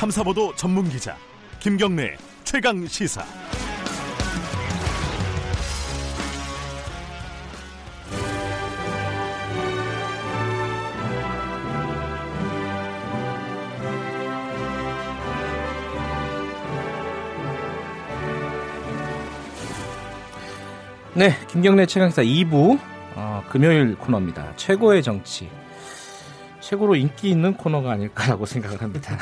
탐사보도 전문 기자 김경래 최강 시사. 네, 김경래 최강사 2부 어, 금요일 코너입니다. 최고의 정치. 최고로 인기 있는 코너가 아닐까라고 생각을 합니다.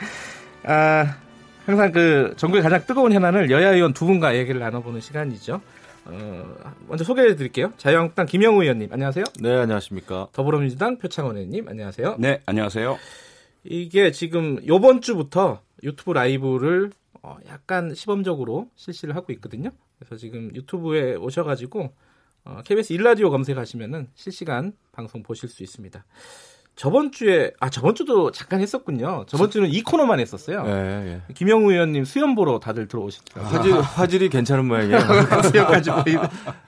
아, 항상 그 전국의 가장 뜨거운 현안을 여야 의원 두 분과 얘기를 나눠보는 시간이죠. 어, 먼저 소개해 드릴게요. 자유한국당 김영우 의원님, 안녕하세요. 네, 안녕하십니까. 더불어민주당 표창원 의원님, 안녕하세요. 네, 안녕하세요. 이게 지금 요번 주부터 유튜브 라이브를 어, 약간 시범적으로 실시를 하고 있거든요. 그래서 지금 유튜브에 오셔가지고 어, KBS 일라디오 검색하시면은 실시간 방송 보실 수 있습니다. 저번 주에 아 저번 주도 잠깐 했었군요. 저번 주는 이 코너만 했었어요. 네, 예. 김영우 의원님 수염 보러 다들 들어오셨더라고요. 화질, 화질이 괜찮은 모양이에요. 수염까지 보이는.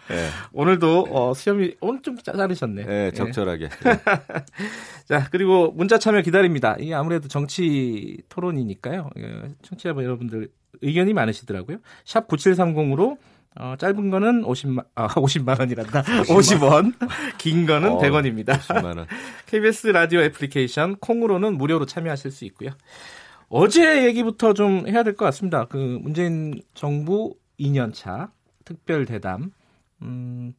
네. 오늘도 어, 수염이 오늘 좀 자르셨네. 네, 적절하게. 자 그리고 문자 참여 기다립니다. 이게 아무래도 정치 토론이니까요. 예, 청취자 여러분들 의견이 많으시더라고요. 샵 9730으로 어, 짧은 거는 50만, 아, 50만 원이란다. 50원. 긴 거는 어, 100원입니다. 50만 원. KBS 라디오 애플리케이션 콩으로는 무료로 참여하실 수 있고요. 어제 얘기부터 좀 해야 될 것 같습니다. 그 문재인 정부 2년차 특별 대담. 음,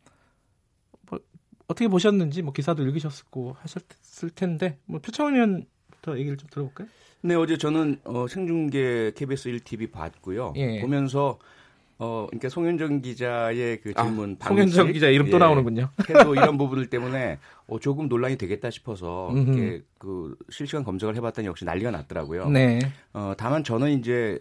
뭐, 어떻게 보셨는지 뭐 기사도 읽으셨고 하셨을 텐데 뭐 표창원 의원부터 얘기를 좀 들어볼까요? 네, 어제 저는 어, 생중계 KBS 1TV 봤고요. 예. 보면서 어, 그러니까 송현정 기자의 그 질문 아, 송현정 기자 이름 또 예, 나오는군요. 태도 이런 부분들 때문에 어, 조금 논란이 되겠다 싶어서. 이렇게 그 실시간 검색을 해봤더니 역시 난리가 났더라고요. 네. 어, 다만 저는 이제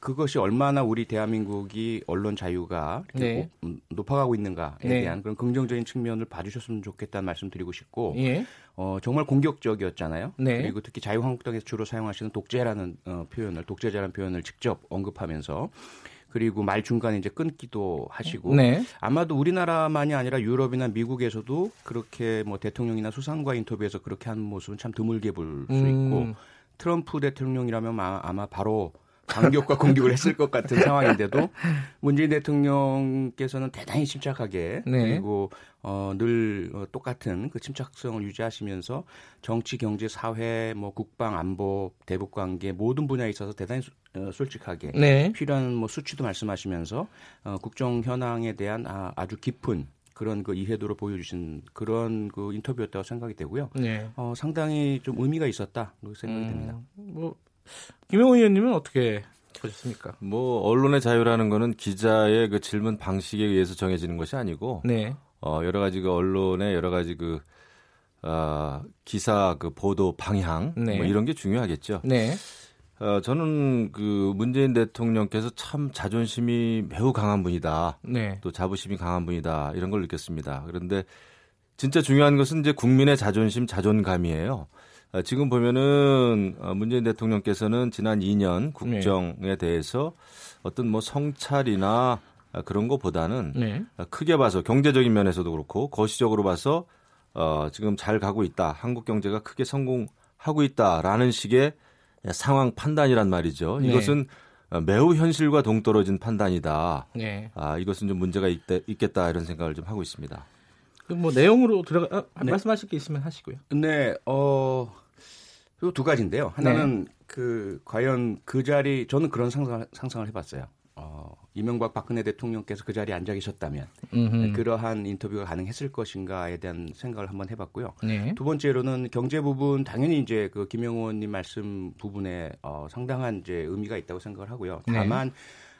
그것이 얼마나 우리 대한민국이 언론 자유가 이렇게 네. 고- 음, 높아가고 있는가에 네. 대한 그런 긍정적인 측면을 봐주셨으면 좋겠다는 말씀 드리고 싶고 예. 어, 정말 공격적이었잖아요. 네. 그리고 특히 자유한국당에서 주로 사용하시는 독재라는 어, 표현을 독재자라는 표현을 직접 언급하면서 그리고 말 중간에 이제 끊기도 하시고 네. 아마도 우리나라만이 아니라 유럽이나 미국에서도 그렇게 뭐 대통령이나 수상과 인터뷰에서 그렇게 하는 모습은 참 드물게 볼수 있고 음. 트럼프 대통령이라면 아- 아마 바로 반격과 공격을 했을 것 같은 상황인데도 문재인 대통령께서는 대단히 침착하게 네. 그리고 어, 늘 어, 똑같은 그 침착성을 유지하시면서 정치, 경제, 사회, 뭐 국방, 안보, 대북 관계 모든 분야에 있어서 대단히 수- 어, 솔직하게 네. 필요한 뭐 수치도 말씀하시면서 어, 국정 현황에 대한 아, 아주 깊은 그런 그 이해도를 보여주신 그런 그 인터뷰였다고 생각이 되고요. 네. 어, 상당히 좀 의미가 있었다 생각이 됩니다. 음, 뭐 김영우 의원님은 어떻게 보셨습니까? 뭐 언론의 자유라는 거는 기자의 그 질문 방식에 의해서 정해지는 것이 아니고 네. 어, 여러 가지 그 언론의 여러 가지 그 아, 기사 그 보도 방향 네. 뭐 이런 게 중요하겠죠. 네. 어, 저는 그 문재인 대통령께서 참 자존심이 매우 강한 분이다. 네. 또 자부심이 강한 분이다. 이런 걸 느꼈습니다. 그런데 진짜 중요한 것은 이제 국민의 자존심, 자존감이에요. 아, 지금 보면은 어, 문재인 대통령께서는 지난 2년 국정에 대해서 어떤 뭐 성찰이나 아, 그런 것보다는 네. 아, 크게 봐서 경제적인 면에서도 그렇고 거시적으로 봐서 어, 지금 잘 가고 있다. 한국 경제가 크게 성공하고 있다라는 식의 상황 판단이란 말이죠. 네. 이것은 어, 매우 현실과 동떨어진 판단이다. 네. 아, 이것은 좀 문제가 있겠다 이런 생각을 좀 하고 있습니다. 그뭐 내용으로 들어가 아, 네. 말씀하실 게 있으면 하시고요. 네, 어, 두 가지인데요. 하나는 그 과연 그 자리 저는 그런 상상, 상상을 해봤어요. 어, 이명박 박근혜 대통령께서 그 자리에 앉아 계셨다면 음흠. 그러한 인터뷰가 가능했을 것인가에 대한 생각을 한번 해봤고요. 네. 두 번째로는 경제 부분 당연히 이제 그 김영호님 말씀 부분에 어, 상당한 이제 의미가 있다고 생각을 하고요. 네. 다만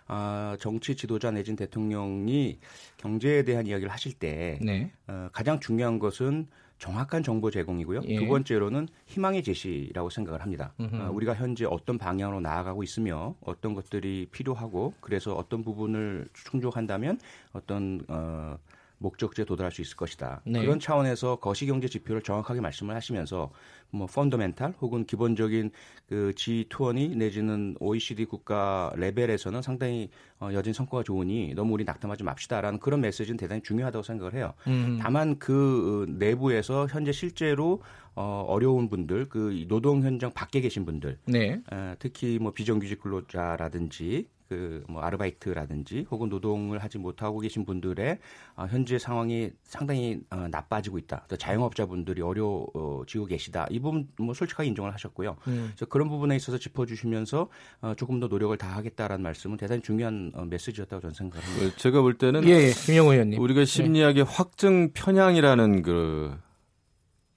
아, 정치 지도자 내진 대통령이 경제에 대한 이야기를 하실 때 네. 어, 가장 중요한 것은 정확한 정보 제공이고요. 예. 두 번째로는 희망의 제시라고 생각을 합니다. 어, 우리가 현재 어떤 방향으로 나아가고 있으며 어떤 것들이 필요하고 그래서 어떤 부분을 충족한다면 어떤 어, 목적지에 도달할 수 있을 것이다. 네. 그런 차원에서 거시경제 지표를 정확하게 말씀을 하시면서 뭐 펀더멘탈 혹은 기본적인 그 G20 내지는 OECD 국가 레벨에서는 상당히 어, 여진 성과가 좋으니 너무 우리 낙담하지 맙시다라는 그런 메시지는 대단히 중요하다고 생각을 해요. 음. 다만 그 내부에서 현재 실제로 어, 어려운 분들, 그 노동 현장 밖에 계신 분들, 네. 어, 특히 뭐 비정규직 근로자라든지 그 뭐 아르바이트라든지 혹은 노동을 하지 못하고 계신 분들의 어, 현재 상황이 상당히 어, 나빠지고 있다. 또 자영업자분들이 어려워지고 계시다. 이 부분 뭐 솔직하게 인정을 하셨고요. 음. 그래서 그런 부분에 있어서 짚어주시면서 어, 조금 더 노력을 다하겠다라는 말씀은 대단히 중요한 어, 메시지였다고 저는 생각합니다. 그 제가 볼 때는 예, 예. 김영호 의원님. 우리가 심리학의 확증 편향이라는 그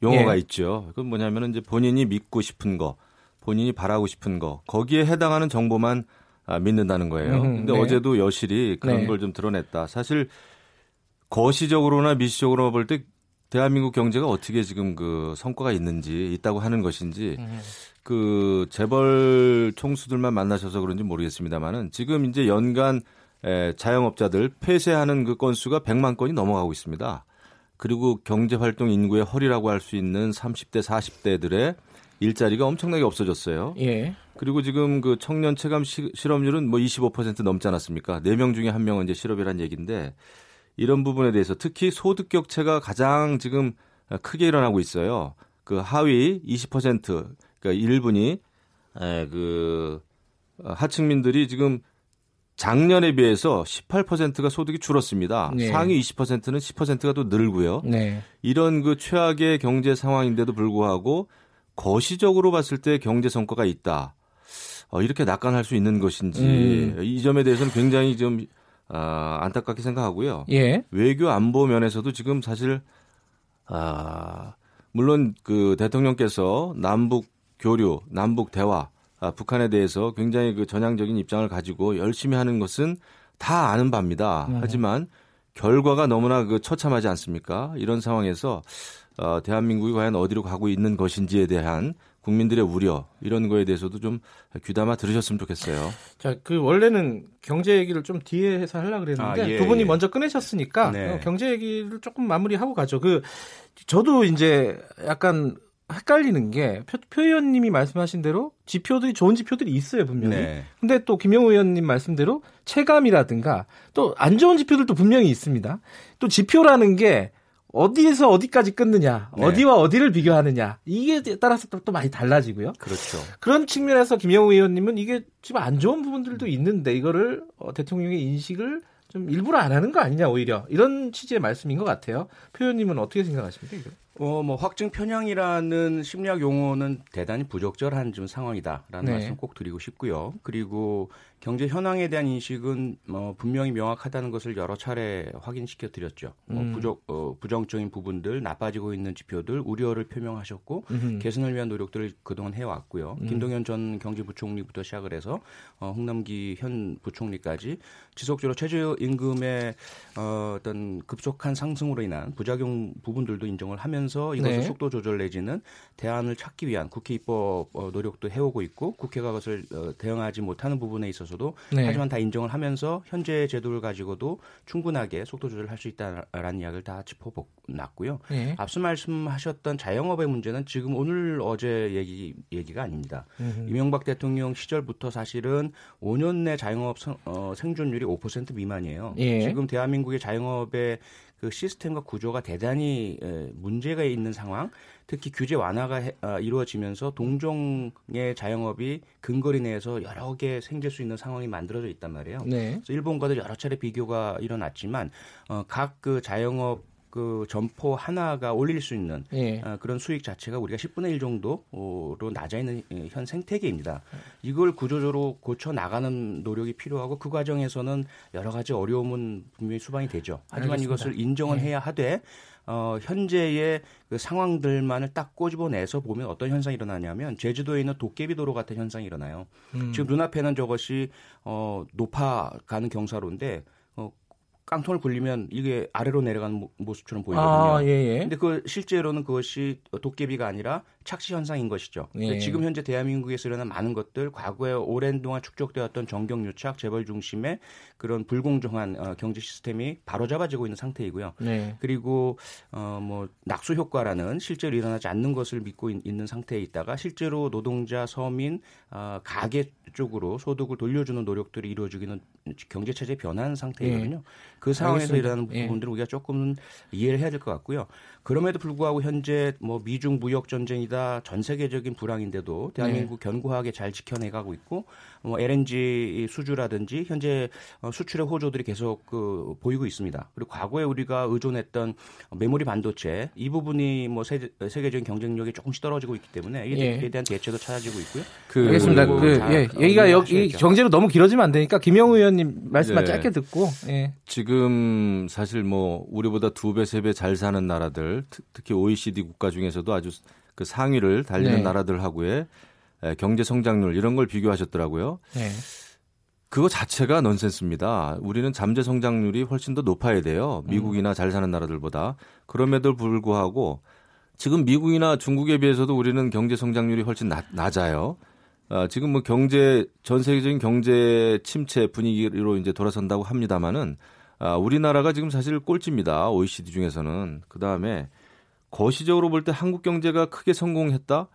용어가 예. 있죠. 그건 뭐냐면은 이제 본인이 믿고 싶은 거, 본인이 바라고 싶은 거, 거기에 해당하는 정보만 아, 믿는다는 거예요. 음, 근데 네. 어제도 여실히 그런 네. 걸좀 드러냈다. 사실 거시적으로나 미시적으로 볼 때 대한민국 경제가 어떻게 지금 그 성과가 있는지 있다고 하는 것인지 음. 그 재벌 총수들만 만나셔서 그런지 모르겠습니다만은 지금 이제 연간 에, 자영업자들 폐쇄하는 그 건수가 100만 건이 넘어가고 있습니다. 그리고 경제 활동 인구의 허리라고 할 수 있는 30대 40대들의 일자리가 엄청나게 없어졌어요. 예. 그리고 지금 그 청년 체감 시- 실업률은 뭐 25% 넘지 않았습니까? 4명 중에 1명은 이제 실업이란 얘기인데 이런 부분에 대해서 특히 소득 격차가 가장 지금 크게 일어나고 있어요. 그 하위 20% 그러니까 일분이 에, 그 어, 하층민들이 지금 작년에 비해서 18%가 소득이 줄었습니다. 네. 상위 20%는 10%가 또 늘고요. 네. 이런 그 최악의 경제 상황인데도 불구하고 거시적으로 봤을 때 경제 성과가 있다. 어, 이렇게 낙관할 수 있는 것인지 음. 이 점에 대해서는 굉장히 좀 아, 안타깝게 생각하고요. 예. 외교 안보 면에서도 지금 사실 아, 물론 그 대통령께서 남북 교류, 남북 대화, 아, 북한에 대해서 굉장히 그 전향적인 입장을 가지고 열심히 하는 것은 다 아는 바입니다. 음. 하지만 결과가 너무나 그 처참하지 않습니까? 이런 상황에서 어, 대한민국이 과연 어디로 가고 있는 것인지에 대한 국민들의 우려 이런 거에 대해서도 좀 귀담아 들으셨으면 좋겠어요. 자, 그 원래는 경제 얘기를 좀 뒤에 해서 하려고 그랬는데 아, 예, 두 분이 예. 먼저 꺼내셨으니까 네. 어, 경제 얘기를 조금 마무리하고 가죠. 그 저도 이제 약간 헷갈리는 게 표, 표 의원님이 말씀하신 대로 지표들이 좋은 지표들이 있어요 분명히. 네. 근데 또 김영우 의원님 말씀대로 체감이라든가 또 안 좋은 지표들도 분명히 있습니다. 또 지표라는 게 어디에서 어디까지 끊느냐, 네. 어디와 어디를 비교하느냐 이게 따라서 또, 또 많이 달라지고요. 그렇죠. 그런 측면에서 김영우 의원님은 이게 지금 안 좋은 부분들도 있는데 이거를 어, 대통령의 인식을 좀 일부러 안 하는 거 아니냐 오히려 이런 취지의 말씀인 것 같아요. 표 의원님은 어떻게 생각하십니까? 이거? 어, 뭐 확증 편향이라는 심리학 용어는 대단히 부적절한 좀 상황이다라는 네. 말씀 꼭 드리고 싶고요. 그리고 경제 현황에 대한 인식은 어, 분명히 명확하다는 것을 여러 차례 확인시켜 드렸죠. 어, 음. 부적, 어, 부정적인 부분들, 나빠지고 있는 지표들 우려를 표명하셨고 음흠. 개선을 위한 노력들을 그동안 해왔고요. 음. 김동연 전 경제부총리부터 시작을 해서 어, 홍남기 현 부총리까지 지속적으로 최저임금의 어, 어떤 급속한 상승으로 인한 부작용 부분들도 인정을 하면서 이것을 네. 속도 조절 내지는 대안을 찾기 위한 국회 입법 어, 노력도 해오고 있고 국회가 그것을 어, 대응하지 못하는 부분에 있어서 도 네. 하지만 다 인정을 하면서 현재 제도를 가지고도 충분하게 속도 조절할 수 있다라는 이야기를 다 짚어놨고요. 네. 앞서 말씀하셨던 자영업의 문제는 지금 오늘 어제 얘기 얘기가 아닙니다. 음흠. 이명박 대통령 시절부터 사실은 5년 내 자영업 성- 어, 생존율이 5% 미만이에요. 예. 지금 대한민국의 자영업의 그 시스템과 구조가 대단히 에, 문제가 있는 상황, 특히 규제 완화가 해- 아, 이루어지면서 동종의 자영업이 근거리 내에서 여러 개 생길 수 있는 상황이 만들어져 있단 말이에요. 네. 그래서 일본과도 여러 차례 비교가 일어났지만 어, 각그 자영업 그 점포 하나가 올릴 수 있는 예. 어, 그런 수익 자체가 우리가 10분의 1 정도로 낮아 있는 예, 현 생태계입니다. 이걸 구조적으로 고쳐 나가는 노력이 필요하고 그 과정에서는 여러 가지 어려움은 분명히 수반이 되죠. 하지만 알겠습니다. 이것을 인정을 네. 해야 하되 어, 현재의 그 상황들만을 딱 꼬집어내서 보면 어떤 현상이 일어나냐면 제주도에 있는 도깨비 도로 같은 현상이 일어나요. 음. 지금 눈앞에는 저것이 어, 높아가는 경사로인데 어, 깡통을 굴리면 이게 아래로 내려가는 모습처럼 보이거든요. 아, 예, 예. 근데 그 실제로는 그것이 도깨비가 아니라 착시 현상인 것이죠. 예. 지금 현재 대한민국에서 일어난 많은 것들, 과거에 오랜 동안 축적되었던 정경 유착, 재벌 중심의 그런 불공정한 어, 경제 시스템이 바로잡아지고 있는 상태이고요. 네. 그리고 어, 뭐 낙수 효과라는 실제로 일어나지 않는 것을 믿고 있, 는 상태에 있다가 실제로 노동자, 서민, 어, 가계 쪽으로 소득을 돌려주는 노력들이 이루어지기는 경제 체제 변화한 상태이거든요. 예. 그 상황에서 알겠습니다. 일어나는 예. 부분들을 우리가 조금은 이해를 해야 될 것 같고요. 그럼에도 불구하고 현재 뭐 미중 무역 전쟁이 다 전 세계적인 불황인데도 대한민국 네. 견고하게 잘 지켜내가고 있고 뭐 LNG 수주라든지 현재 어, 수출의 호조들이 계속 그 보이고 있습니다. 그리고 과거에 우리가 의존했던 메모리 반도체 이 부분이 뭐 세계, 세계적인 경쟁력이 조금씩 떨어지고 있기 때문에 이에 예. 대한 대체도 찾아지고 있고요. 그 알겠습니다. 그, 다 예, 어, 얘기가 여기. 경제로 너무 길어지면 안 되니까 김영우 의원님 말씀만 네. 짧게 듣고, 예. 지금 사실 뭐 우리보다 두 배, 세 배 잘 사는 나라들, 특- 특히 OECD 국가 중에서도 아주 그 상위를 달리는 네. 나라들하고의 에, 경제 성장률 이런 걸 비교하셨더라고요. 네. 그거 자체가 넌센스입니다. 우리는 잠재 성장률이 훨씬 더 높아야 돼요. 미국이나 잘 사는 나라들보다. 그럼에도 불구하고 지금 미국이나 중국에 비해서도 우리는 경제 성장률이 훨씬 낮, 낮아요. 아, 지금 뭐 경제 전 세계적인 경제 침체 분위기로 이제 돌아선다고 합니다만은 아, 우리나라가 지금 사실 꼴찌입니다. OECD 중에서는 그 다음에 거시적으로 볼 때 한국 경제가 크게 성공했다.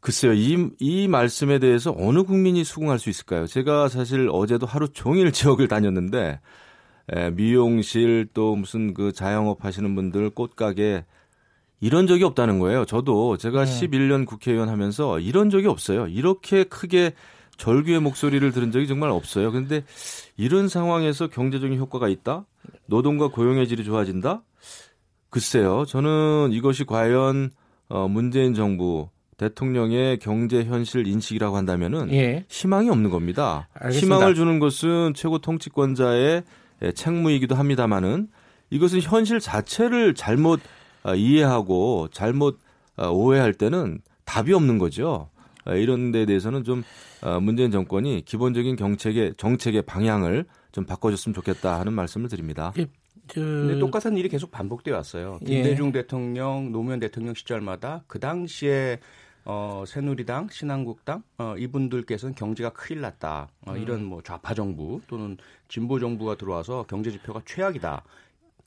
글쎄요, 이, 이 말씀에 대해서 어느 국민이 수긍할 수 있을까요? 제가 사실 어제도 하루 종일 지역을 다녔는데, 에, 미용실 또 무슨 그 자영업 하시는 분들 꽃가게 이런 적이 없다는 거예요. 저도 제가 네. 11년 국회의원 하면서 이런 적이 없어요. 이렇게 크게 절규의 목소리를 들은 적이 정말 없어요. 근데 이런 상황에서 경제적인 효과가 있다? 노동과 고용의 질이 좋아진다? 글쎄요. 저는 이것이 과연 어, 문재인 정부 대통령의 경제 현실 인식이라고 한다면은 예. 희망이 없는 겁니다. 알겠습니다. 희망을 주는 것은 최고 통치권자의 예, 책무이기도 합니다만은 이것은 현실 자체를 잘못 아, 이해하고 잘못 아, 오해할 때는 답이 없는 거죠. 아, 이런 데 대해서는 좀 아, 문재인 정권이 기본적인 정책의 정책의 방향을 좀 바꿔줬으면 좋겠다 하는 말씀을 드립니다. 그, 근데 똑같은 일이 계속 반복돼 왔어요. 예. 김대중 대통령, 노무현 대통령 시절마다 그 당시에 어, 새누리당, 신한국당 어, 이분들께서는 경제가 큰일 났다. 어, 음. 이런 뭐 좌파 정부 또는 진보 정부가 들어와서 경제 지표가 최악이다.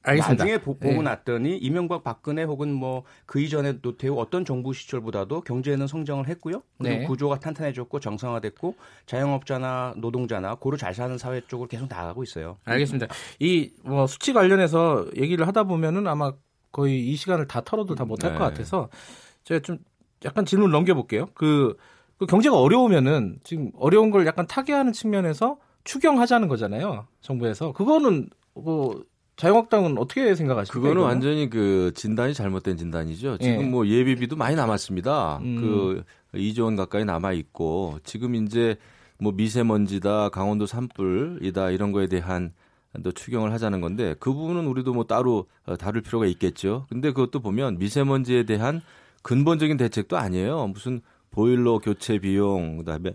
알겠습니다. 나중에 보, 고 예. 났더니 이명박 박근혜 혹은 뭐 그 이전에 노태우 어떤 정부 시절보다도 경제는 성장을 했고요. 그리고 네. 구조가 탄탄해졌고 정상화됐고 자영업자나 노동자나 고루 잘 사는 사회 쪽으로 계속 나아가고 있어요. 알겠습니다. 이 뭐 수치 관련해서 얘기를 하다 보면은 아마 거의 이 시간을 다 털어도 다 못할 네. 것 같아서 제가 좀 약간 질문 넘겨볼게요. 그, 그 경제가 어려우면은 지금 어려운 걸 약간 타개하는 측면에서 추경하자는 거잖아요. 정부에서 그거는 뭐 자유한국당은 어떻게 생각하십니까? 그거는 이거는? 완전히 그 진단이 잘못된 진단이죠. 지금 예. 뭐 예비비도 많이 남았습니다. 음. 그 2조 원 가까이 남아 있고 지금 이제 뭐 미세먼지다, 강원도 산불이다 이런 거에 대한 또 추경을 하자는 건데 그 부분은 우리도 뭐 따로 어, 다룰 필요가 있겠죠. 근데 그것도 보면 미세먼지에 대한 근본적인 대책도 아니에요. 무슨 보일러 교체 비용, 그다음에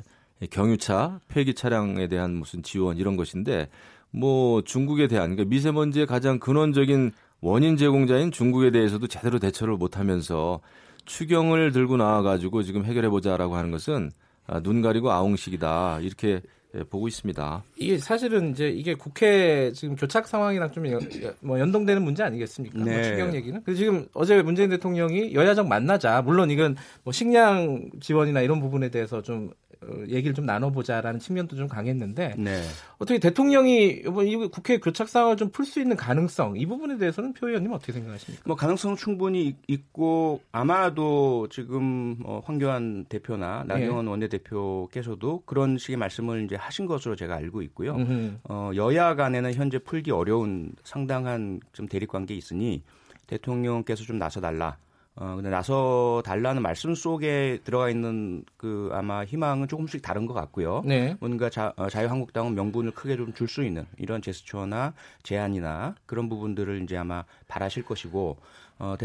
경유차 폐기 차량에 대한 무슨 지원 이런 것인데 뭐 중국에 대한 그러니까 미세먼지의 가장 근원적인 원인 제공자인 중국에 대해서도 제대로 대처를 못하면서 추경을 들고 나와가지고 지금 해결해 보자라고 하는 것은 아, 눈 가리고 아웅식이다 이렇게 예, 보고 있습니다. 이게 사실은 이제 이게 국회 지금 교착 상황이랑 좀 연, 뭐 연동되는 문제 아니겠습니까? 뭐 네. 추경 얘기는. 그래서 지금 어제 문재인 대통령이 여야정 만나자. 물론 이건 뭐 식량 지원이나 이런 부분에 대해서 좀 어, 얘기를 좀 나눠보자라는 측면도 좀 강했는데 네. 어떻게 대통령이 이번 이 국회 교착 상황을 좀 풀 수 있는 가능성 이 부분에 대해서는 표 의원님 어떻게 생각하십니까? 뭐 가능성은 충분히 있- 있고 아마도 지금 어, 황교안 대표나 나경원 원내대표께서도 그런 식의 말씀을 이제 하신 것으로 제가 알고 있고요. 음흠. 어, 여야 간에는 현재 풀기 어려운 상당한 좀 대립 관계 있으니 대통령께서 좀 나서 달라. 어, 근데 나서 달라는 말씀 속에 들어가 있는 그 아마 희망은 조금씩 다른 것 같고요. 네. 뭔가 자, 어, 자유한국당은 명분을 크게 좀 줄 수 있는 이런 제스처나 제안이나 그런 부분들을 이제 아마 바라실 것이고 어,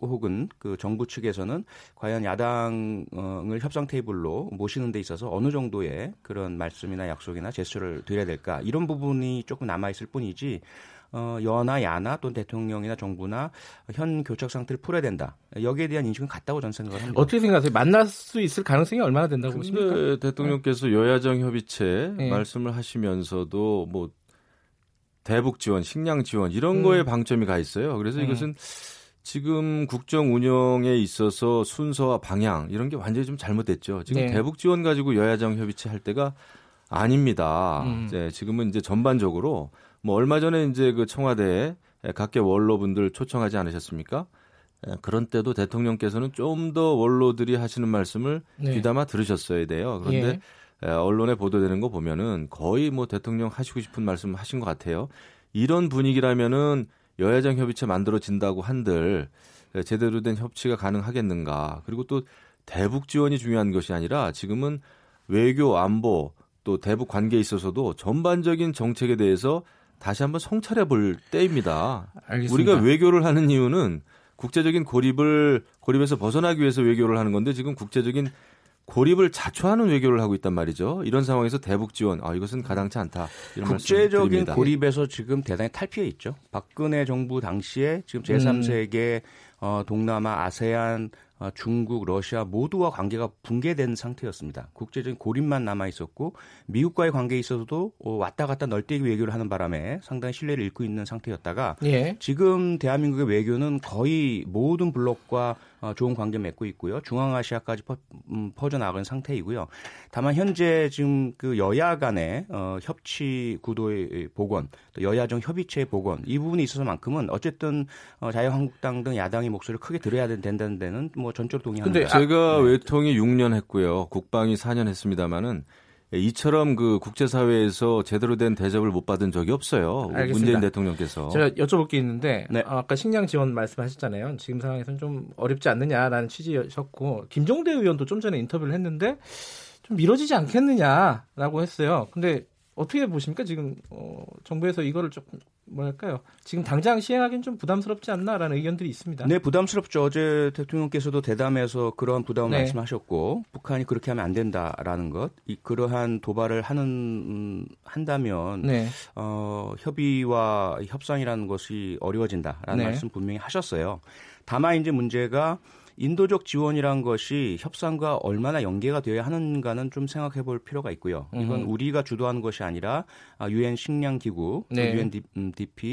혹은 그 정부 측에서는 과연 야당을 협상 테이블로 모시는 데 있어서 어느 정도의 그런 말씀이나 약속이나 제스처를 드려야 될까 이런 부분이 조금 남아 있을 뿐이지 어, 여나 야나 또는 대통령이나 정부나 현 교착 상태를 풀어야 된다. 여기에 대한 인식은 같다고 저는 생각을 합니다. 어떻게 생각하세요? 만날 수 있을 가능성이 얼마나 된다고 보십니까? 대통령께서 여야정 협의체 네. 말씀을 하시면서도 뭐 대북 지원, 식량 지원 이런 음. 거에 방점이 가 있어요. 그래서 음. 이것은 지금 국정 운영에 있어서 순서와 방향 이런 게 완전히 좀 잘못됐죠. 지금 네. 대북 지원 가지고 여야정 협의체 할 때가 아닙니다. 음. 이제 지금은 이제 전반적으로 뭐 얼마 전에 이제 그 청와대에 각계 원로분들 초청하지 않으셨습니까? 그런 때도 대통령께서는 좀 더 원로들이 하시는 말씀을 네. 귀담아 들으셨어야 돼요. 그런데 예. 언론에 보도되는 거 보면은 거의 뭐 대통령 하시고 싶은 말씀 하신 것 같아요. 이런 분위기라면은 여야정 협의체 만들어진다고 한들 제대로 된 협치가 가능하겠는가. 그리고 또 대북 지원이 중요한 것이 아니라 지금은 외교 안보 또 대북 관계에 있어서도 전반적인 정책에 대해서 다시 한번 성찰해 볼 때입니다. 알겠습니다. 우리가 외교를 하는 이유는 국제적인 고립을 고립에서 벗어나기 위해서 외교를 하는 건데 지금 국제적인 고립을 자초하는 외교를 하고 있단 말이죠. 이런 상황에서 대북 지원, 아 이것은 가당치 않다. 국제적인 고립에서 지금 대단히 탈피해 있죠. 박근혜 정부 당시에 지금 제3세계 음. 어, 동남아, 아세안, 어, 중국, 러시아 모두와 관계가 붕괴된 상태였습니다. 국제적인 고립만 남아 있었고 미국과의 관계에 있어서도 어, 왔다 갔다 널뛰기 외교를 하는 바람에 상당히 신뢰를 잃고 있는 상태였다가 예. 지금 대한민국의 외교는 거의 모든 블록과 어, 좋은 관계 맺고 있고요. 중앙아시아까지 퍼, 음, 퍼져나가는 상태이고요. 다만 현재 지금 그 여야 간의 어, 협치 구도의 복원, 또 여야정 협의체의 복원 이 부분이 있어서만큼은 어쨌든 어, 자유한국당 등 야당 의 목소리를 크게 들어야 된다는 데는 뭐 전적으로 동의합니다. 근데 제가 네. 외통이 6년 했고요. 국방이 4년 했습니다마는 이처럼 그 국제사회에서 제대로 된 대접을 못 받은 적이 없어요. 알겠습니다. 문재인 대통령께서. 제가 여쭤볼 게 있는데 네. 어, 아까 식량 지원 말씀하셨잖아요. 지금 상황에서는 좀 어렵지 않느냐라는 취지셨고 김종대 의원도 좀 전에 인터뷰를 했는데 좀 미뤄지지 않겠느냐라고 했어요. 근데 어떻게 보십니까? 지금 어, 정부에서 이거를 조금 뭐랄까요? 지금 당장 시행하기는 좀 부담스럽지 않나라는 의견들이 있습니다. 네, 부담스럽죠. 어제 대통령께서도 대담에서 그런 부담을 네. 말씀하셨고 북한이 그렇게 하면 안 된다라는 것, 이 그러한 도발을 하는 음, 한다면 네. 어, 협의와 협상이라는 것이 어려워진다라는 네. 말씀 분명히 하셨어요. 다만 이제 문제가 인도적 지원이란 것이 협상과 얼마나 연계가 되어야 하는가는 좀 생각해 볼 필요가 있고요. 이건 우리가 주도하는 것이 아니라 유엔 식량 기구, 네. UNDP 음,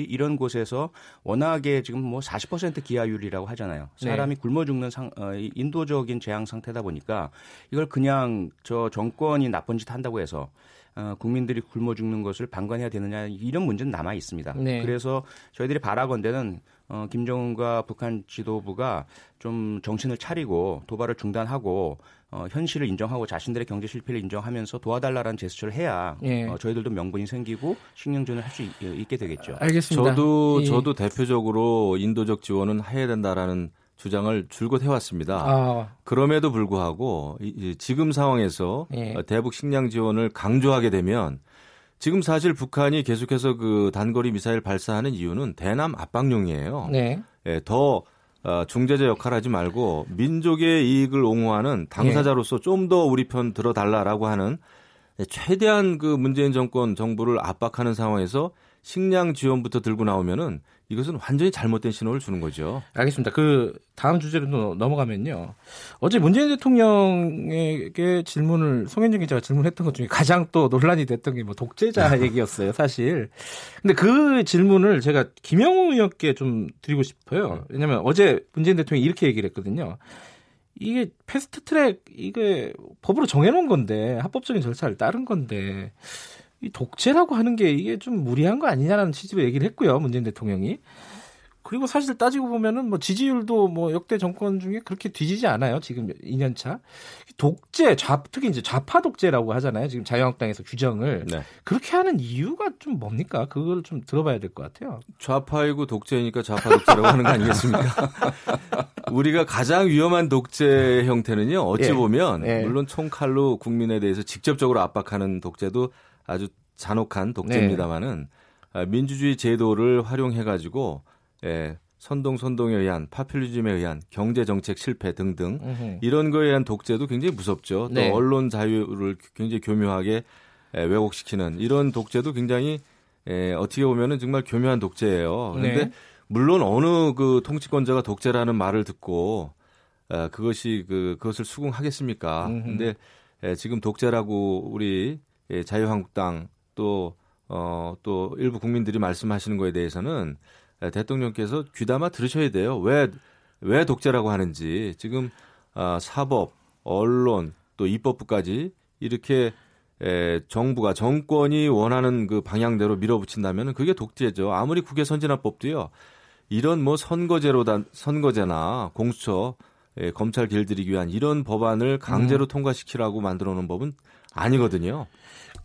이런 곳에서 워낙에 지금 뭐 40% 기하율이라고 하잖아요. 네. 사람이 네. 굶어 죽는 상, 어, 인도적인 재앙 상태다 보니까 이걸 그냥 저 정권이 나쁜 짓 한다고 해서 어, 국민들이 굶어 죽는 것을 방관해야 되느냐 이런 문제는 남아 있습니다. 네. 그래서 저희들이 바라건대는 어, 김정은과 북한 지도부가 좀 정신을 차리고 도발을 중단하고 어, 현실을 인정하고 자신들의 경제 실패를 인정하면서 도와달라는 제스처를 해야 예. 어, 저희들도 명분이 생기고 식량전을 할 수 있게 되겠죠. 알겠습니다. 저도 예. 저도 대표적으로 인도적 지원은 해야 된다라는 주장을 줄곧 해왔습니다. 아. 그럼에도 불구하고 이, 지금 상황에서 예. 대북 식량 지원을 강조하게 되면 지금 사실 북한이 계속해서 그 단거리 미사일 발사하는 이유는 대남 압박용이에요. 네. 예, 더 어, 중재자 역할 하지 말고 민족의 이익을 옹호하는 당사자로서 예. 좀더 우리 편 들어달라라고 하는 최대한 그 문재인 정권 정부를 압박하는 상황에서 식량 지원부터 들고 나오면은 이것은 완전히 잘못된 신호를 주는 거죠. 알겠습니다. 그 다음 주제로 넘어가면요. 어제 문재인 대통령에게 질문을 송현준 기자가 질문했던 것 중에 가장 또 논란이 됐던 게 뭐 독재자 얘기였어요, 사실. 근데 그 질문을 제가 김영우 의원께 좀 드리고 싶어요. 왜냐하면 어제 문재인 대통령이 이렇게 얘기를 했거든요. 이게 패스트 트랙 이게 법으로 정해놓은 건데 합법적인 절차를 따른 건데 이 독재라고 하는 게 이게 좀 무리한 거 아니냐라는 취지로 얘기를 했고요. 문재인 대통령이. 그리고 사실 따지고 보면은 뭐 지지율도 뭐 역대 정권 중에 그렇게 뒤지지 않아요. 지금 2년 차. 독재, 좌, 특히 이제 좌파 독재라고 하잖아요. 지금 자유한국당에서 규정을. 네. 그렇게 하는 이유가 좀 뭡니까? 그걸 좀 들어봐야 될 것 같아요. 좌파이고 독재니까 좌파 독재라고 하는 거 아니겠습니까? 우리가 가장 위험한 독재 형태는요. 어찌 예. 보면 예. 물론 총칼로 국민에 대해서 직접적으로 압박하는 독재도 아주 잔혹한 독재입니다만은 네. 민주주의 제도를 활용해 가지고 예, 선동 선동에 의한 파퓰리즘에 의한 경제 정책 실패 등등 음흠. 이런 거에 의한 독재도 굉장히 무섭죠. 또 네. 언론 자유를 굉장히 교묘하게 에, 왜곡시키는 이런 독재도 굉장히 에, 어떻게 보면은 정말 교묘한 독재예요. 그런데 네. 물론 어느 그 통치권자가 독재라는 말을 듣고 에, 그것이 그 그것을 수긍하겠습니까? 음흠. 근데 에, 지금 독재라고 우리 예, 자유한국당 또 어, 또 일부 국민들이 말씀하시는 거에 대해서는 에, 대통령께서 귀담아 들으셔야 돼요. 왜, 왜 독재라고 하는지. 지금, 아, 사법, 언론, 또 입법부까지 이렇게 에, 정부가, 정권이 원하는 그 방향대로 밀어붙인다면 그게 독재죠. 아무리 국외 선진화법도요. 이런 뭐 선거제로다, 선거제나 공수처, 에, 검찰 길들이기 위한 이런 법안을 강제로 음. 통과시키라고 만들어 놓은 법은 아니거든요.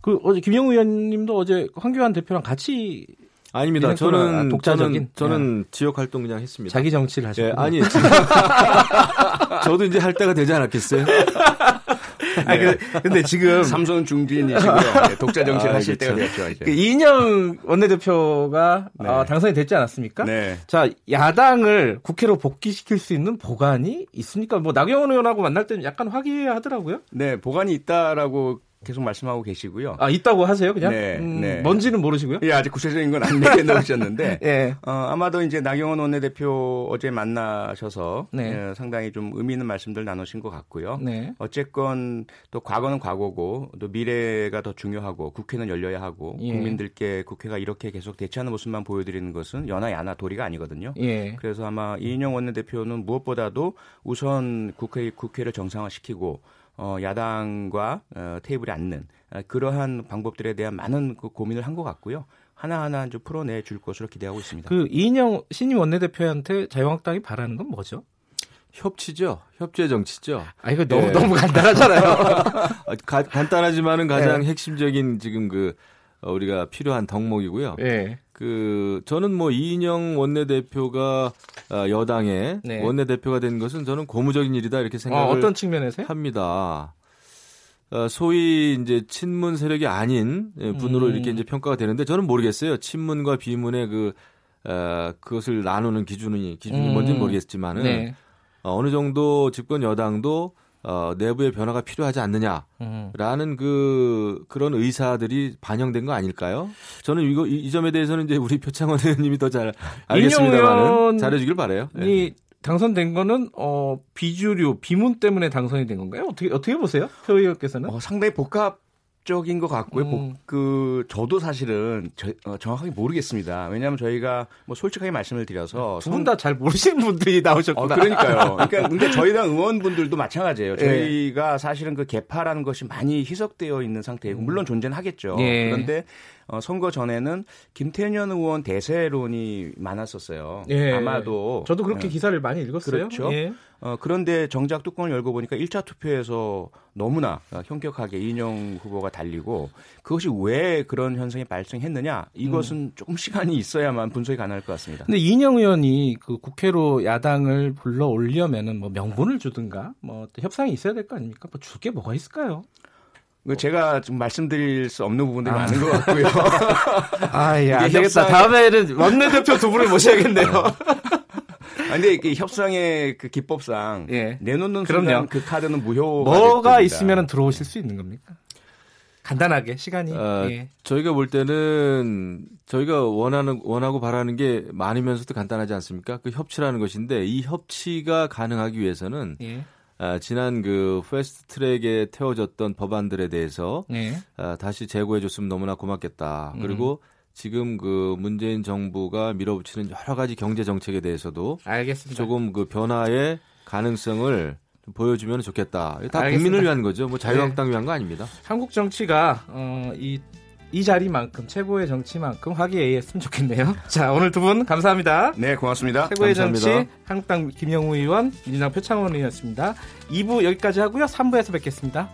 그 어제 김영우 의원님도 어제 황교안 대표랑 같이 아닙니다. 저는 독자적인? 저는, 저는 지역 활동 그냥 했습니다. 자기 정치를 하셨고 예, 아니 저도 이제 할 때가 되지 않았겠어요? 아니, 근데, 근데 지금 삼선 중진이시고요. 네, 독자 정치를 아, 하실 때가 그렇죠. 됐죠. 이제. 그 이인영 원내대표가 네. 어, 당선이 됐지 않았습니까? 네. 자 야당을 국회로 복귀시킬 수 있는 보관이 있습니까? 뭐 나경원 의원하고 만날 때는 약간 화기애애하더라고요. 네, 보관이 있다라고 계속 말씀하고 계시고요. 아 있다고 하세요, 그냥? 네, 음, 네. 뭔지는 모르시고요. 예, 아직 구체적인 건 안 내놓으셨는데 예. 어, 아마도 이제 나경원 원내대표 어제 만나셔서 네. 예, 상당히 좀 의미 있는 말씀들 나누신 것 같고요. 네. 어쨌건 또 과거는 과거고 또 미래가 더 중요하고 국회는 열려야 하고 예. 국민들께 국회가 이렇게 계속 대체하는 모습만 보여드리는 것은 연하 야나 도리가 아니거든요. 예. 그래서 아마 이인영 원내대표는 무엇보다도 우선 국회 국회를 정상화시키고 어, 야당과 어, 테이블에 앉는 어, 그러한 방법들에 대한 많은 그 고민을 한 것 같고요. 하나하나 좀 풀어내 줄 것으로 기대하고 있습니다. 그 이인영 신임 원내대표한테 자유한국당이 바라는 건 뭐죠? 협치죠. 협치의 정치죠. 아 이거 너무 예. 너무 간단하잖아요. 아, 가- 간단하지만은 가장 네. 핵심적인 지금 그 어, 우리가 필요한 덕목이고요. 예. 그 저는 뭐 이인영 원내대표가 어, 여당의 네. 원내대표가 된 것은 저는 고무적인 일이다 이렇게 어, 생각을 어떤 측면에서요? 합니다. 어, 소위 이제 친문 세력이 아닌 예, 분으로 음. 이렇게 이제 평가가 되는데 저는 모르겠어요. 친문과 비문의 그 어, 그것을 나누는 기준이 기준이 음. 뭔지는 모르겠지만은 네. 어, 어느 정도 집권 여당도 어, 내부의 변화가 필요하지 않느냐라는 음. 그 그런 의사들이 반영된 거 아닐까요? 저는 이거 이, 이 점에 대해서는 이제 우리 표창원 의원님이 더 잘 알겠습니다만은 잘해주길 바래요. 네. 이 당선된 거는 어 비주류 비문 때문에 당선이 된 건가요? 어떻게 어떻게 보세요, 표 의원께서는? 어, 상당히 복합 적인 것 같고요. 음. 복- 그 저도 사실은 저- 어, 정확하게 모르겠습니다. 왜냐하면 저희가 뭐 솔직하게 말씀을 드려서 두 분 다 잘 모르시는 분들이 어, 나오셨구나. 그러니까요. 그러니까 근데 저희 당 의원분들도 마찬가지예요. 예. 저희가 사실은 그 개파라는 것이 많이 희석되어 있는 상태이고 물론 존재는 하겠죠. 예. 그런데 어, 선거 전에는 김태년 의원 대세론이 많았었어요. 예. 아마도 저도 그렇게 예. 기사를 많이 읽었어요. 그렇죠. 예. 어, 그런데 정작 뚜껑을 열고 보니까 1차 투표에서 너무나 현격하게 이인영 후보가 달리고 그것이 왜 그런 현상이 발생했느냐 이것은 음. 조금 시간이 있어야만 분석이 가능할 것 같습니다. 근데 이인영 의원이 그 국회로 야당을 불러 올려면은 뭐 명분을 주든가 뭐 협상이 있어야 될 거 아닙니까? 뭐 줄게 뭐가 있을까요? 그 제가 좀 말씀드릴 수 없는 부분들이 아. 많은 것 같고요. 아, 예, 안 이게 되겠다. 다음에는 원내대표 두 분을 모셔야겠네요. 아, 근데 이 협상의 그 기법상 예. 내놓는 그럼요. 순간 그 카드는 무효가 뭐가. 있으면 들어오실 수 있는 겁니까? 간단하게 시간이. 어, 예. 저희가 볼 때는 저희가 원하는 원하고 바라는 게 많으면서도 간단하지 않습니까? 그 협치라는 것인데 이 협치가 가능하기 위해서는 예. 아, 지난 그 패스트 트랙에 태워졌던 법안들에 대해서 예. 아, 다시 제고해 줬으면 너무나 고맙겠다. 음. 그리고 지금 그 문재인 정부가 밀어붙이는 여러 가지 경제 정책에 대해서도 알겠습니다. 조금 그 변화의 가능성을 좀 보여주면 좋겠다. 다 알겠습니다. 네. 국민을 위한 거죠. 뭐 자유한국당 위한 거 아닙니다. 한국 정치가 어, 이, 이 자리만큼 최고의 정치만큼 화기애애했으면 좋겠네요. 자 오늘 두 분 감사합니다. 네, 고맙습니다. 최고의 감사합니다. 정치 한국당 김영우 의원 민주당 표창원 의원이었습니다. 2부 여기까지 하고요. 3부에서 뵙겠습니다.